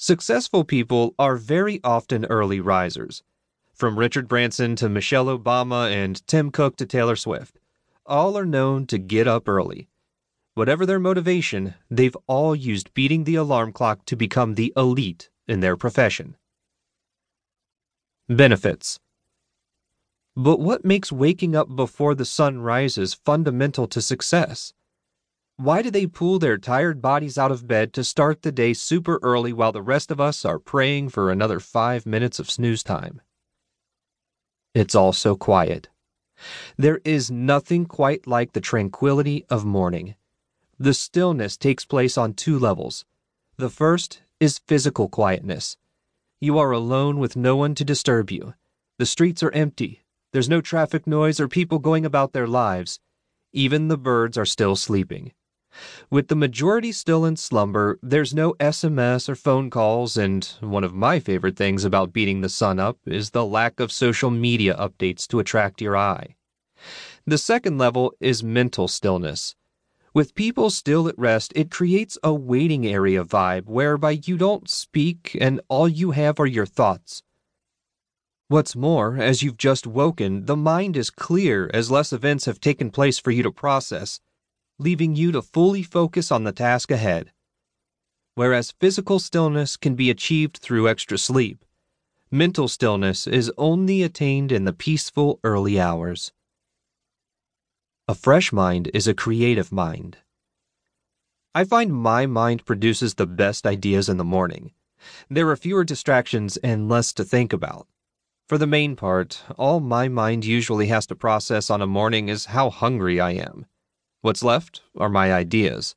Successful people are very often early risers. From Richard Branson to Michelle Obama and Tim Cook to Taylor Swift, all are known to get up early. Whatever their motivation, they've all used beating the alarm clock to become the elite in their profession. Benefits But what makes waking up before the sun rises fundamental to success? Why do they pull their tired bodies out of bed to start the day super early while the rest of us are praying for another five minutes of snooze time? It's all so quiet. There is nothing quite like the tranquility of morning. The stillness takes place on two levels. The first is physical quietness. You are alone with no one to disturb you. The streets are empty. There's no traffic noise or people going about their lives. Even the birds are still sleeping. With the majority still in slumber, there's no SMS or phone calls, and one of my favorite things about beating the sun up is the lack of social media updates to attract your eye. The second level is mental stillness. With people still at rest, it creates a waiting area vibe whereby you don't speak and all you have are your thoughts. What's more, as you've just woken, the mind is clear as less events have taken place for you to process leaving you to fully focus on the task ahead. Whereas physical stillness can be achieved through extra sleep, mental stillness is only attained in the peaceful early hours. A fresh mind is a creative mind. I find my mind produces the best ideas in the morning. There are fewer distractions and less to think about. For the main part, all my mind usually has to process on a morning is how hungry I am. What's left are my ideas.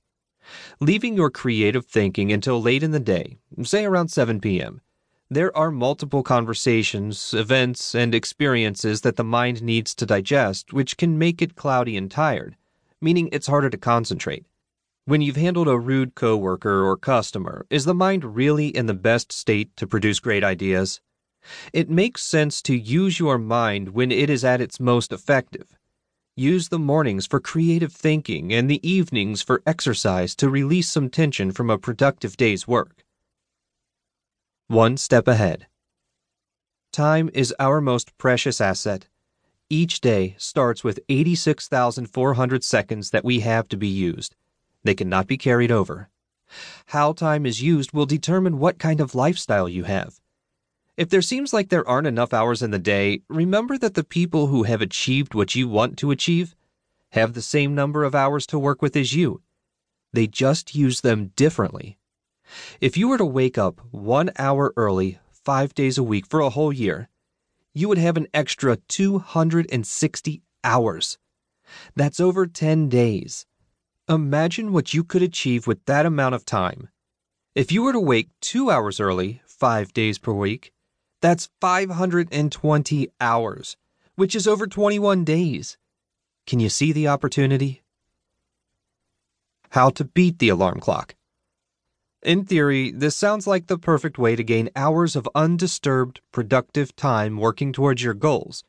Leaving your creative thinking until late in the day, say around 7 p.m., there are multiple conversations, events, and experiences that the mind needs to digest, which can make it cloudy and tired, meaning it's harder to concentrate. When you've handled a rude coworker or customer, is the mind really in the best state to produce great ideas? It makes sense to use your mind when it is at its most effective. Use the mornings for creative thinking and the evenings for exercise to release some tension from a productive day's work. One step ahead. Time is our most precious asset. Each day starts with 86,400 seconds that we have to be used. They cannot be carried over. How time is used will determine what kind of lifestyle you have. If there seems like there aren't enough hours in the day, remember that the people who have achieved what you want to achieve have the same number of hours to work with as you. They just use them differently. If you were to wake up one hour early, five days a week for a whole year, you would have an extra 260 hours. That's over 10 days. Imagine what you could achieve with that amount of time. If you were to wake two hours early, five days per week, that's 520 hours, which is over 21 days. Can you see the opportunity? How to beat the alarm clock. In theory, this sounds like the perfect way to gain hours of undisturbed, productive time working towards your goals.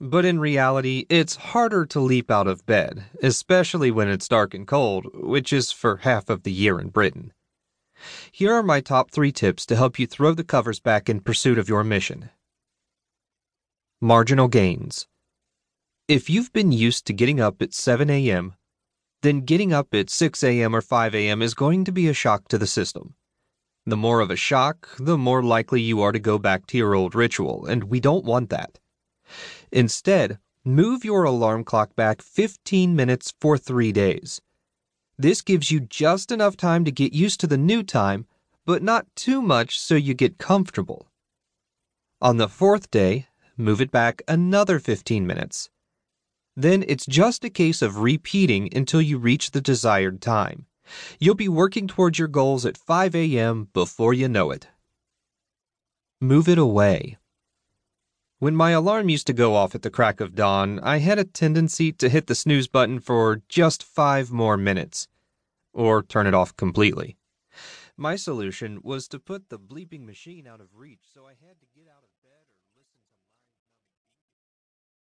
But in reality, it's harder to leap out of bed, especially when it's dark and cold, which is for half of the year in Britain. Here are my top three tips to help you throw the covers back in pursuit of your mission. Marginal gains. If you've been used to getting up at 7 a.m., then getting up at 6 a.m. or 5 a.m. is going to be a shock to the system. The more of a shock, the more likely you are to go back to your old ritual, and we don't want that. Instead, move your alarm clock back 15 minutes for three days. This gives you just enough time to get used to the new time, but not too much so you get comfortable. On the fourth day, move it back another 15 minutes. Then it's just a case of repeating until you reach the desired time. You'll be working towards your goals at 5 a.m. before you know it. Move it away. When my alarm used to go off at the crack of dawn, I had a tendency to hit the snooze button for just five more minutes, or turn it off completely. My solution was to put the bleeping machine out of reach, so I had to get out of